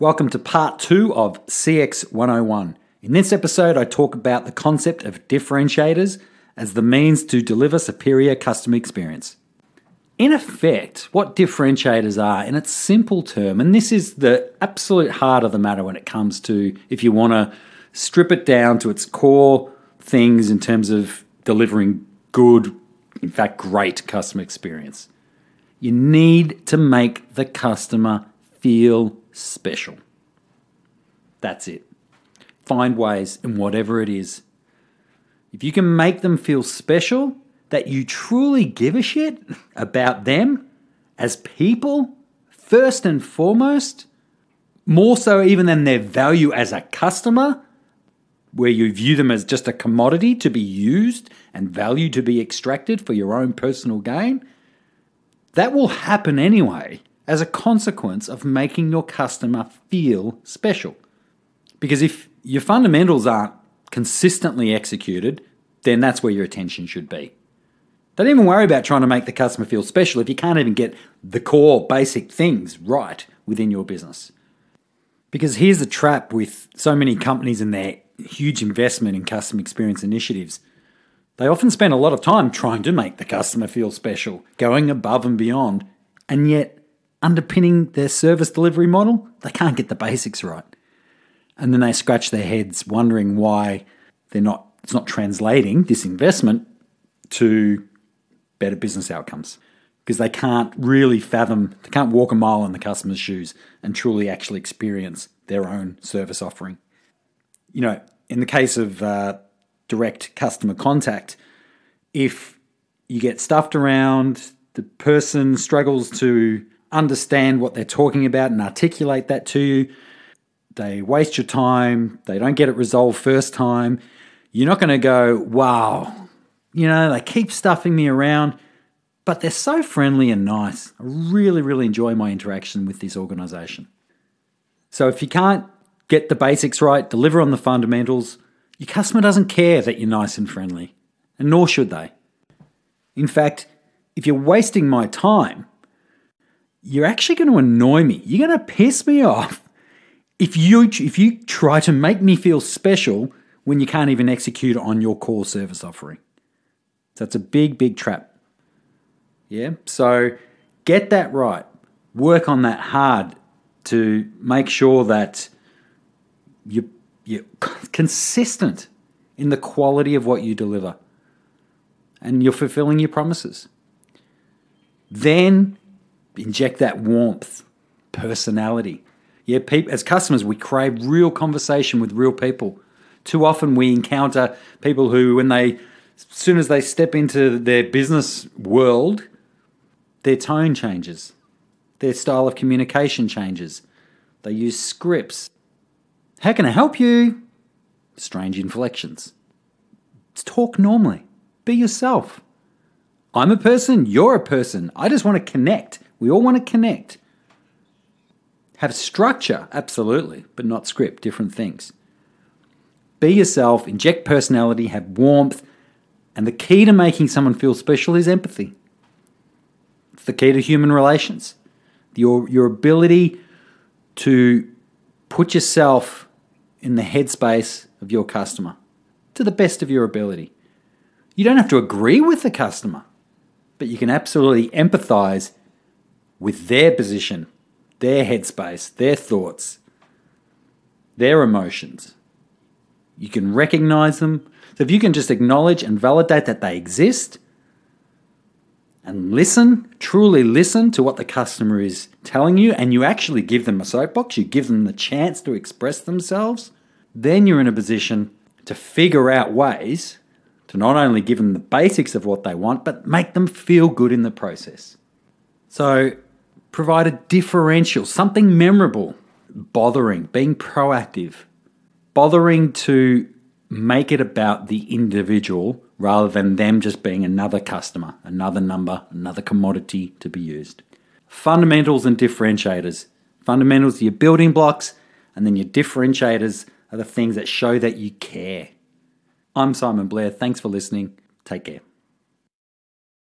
Welcome to part two of CX 101. In this episode, I talk about the concept of differentiators as the means to deliver superior customer experience. In effect, what differentiators are, in its simple term, and this is the absolute heart of the matter when it comes to if you want to strip it down to its core things in terms of delivering good, in fact, great customer experience. You need to make the customer feel special. That's it. Find ways in whatever it is. If you can make them feel special, that you truly give a shit about them as people, first and foremost, more so even than their value as a customer, where you view them as just a commodity to be used and value to be extracted for your own personal gain, that will happen anyway as a consequence of making your customer feel special. Because if your fundamentals aren't consistently executed, then that's where your attention should be. Don't even worry about trying to make the customer feel special if you can't even get the core basic things right within your business. Because here's the trap with so many companies and their huge investment in customer experience initiatives. They often spend a lot of time trying to make the customer feel special, going above and beyond, and yet underpinning their service delivery model, they can't get the basics right. And then they scratch their heads wondering why they're not it's not translating this investment to better business outcomes because they can't really fathom, they can't walk a mile in the customer's shoes and truly actually experience their own service offering. You know, in the case of uh, direct customer contact, if you get stuffed around, the person struggles to understand what they're talking about and articulate that to you. They waste your time, they don't get it resolved first time. You're not going to go, wow, you know, they keep stuffing me around, but they're so friendly and nice. I really, really enjoy my interaction with this organization. So if you can't get the basics right, deliver on the fundamentals, your customer doesn't care that you're nice and friendly, and nor should they. In fact, if you're wasting my time, you're actually going to annoy me. You're going to piss me off if you if you try to make me feel special when you can't even execute on your core service offering. So it's a big big trap. Yeah? So get that right. Work on that hard to make sure that you you're consistent in the quality of what you deliver and you're fulfilling your promises. Then inject that warmth, personality. Yeah, people, as customers, we crave real conversation with real people. Too often we encounter people who, when they, as soon as they step into their business world, their tone changes, their style of communication changes. They use scripts. How can I help you? Strange inflections. Talk normally. Be yourself. I'm a person, you're a person. I just want to connect. We all want to connect. Have structure, absolutely, but not script, different things. Be yourself, inject personality, have warmth, and the key to making someone feel special is empathy. It's the key to human relations. Your, your ability to put yourself in the headspace of your customer to the best of your ability. You don't have to agree with the customer, but you can absolutely empathize with their position, their headspace, their thoughts, their emotions. You can recognize them. So if you can just acknowledge and validate that they exist and listen, truly listen to what the customer is telling you, and you actually give them a soapbox, you give them the chance to express themselves, then you're in a position to figure out ways to not only give them the basics of what they want, but make them feel good in the process. So provide a differential, something memorable, bothering, being proactive, bothering to make it about the individual rather than them just being another customer, another number, another commodity to be used. Fundamentals and differentiators. Fundamentals are your building blocks, and then your differentiators are the things that show that you care. I'm Simon Blair. Thanks for listening. Take care.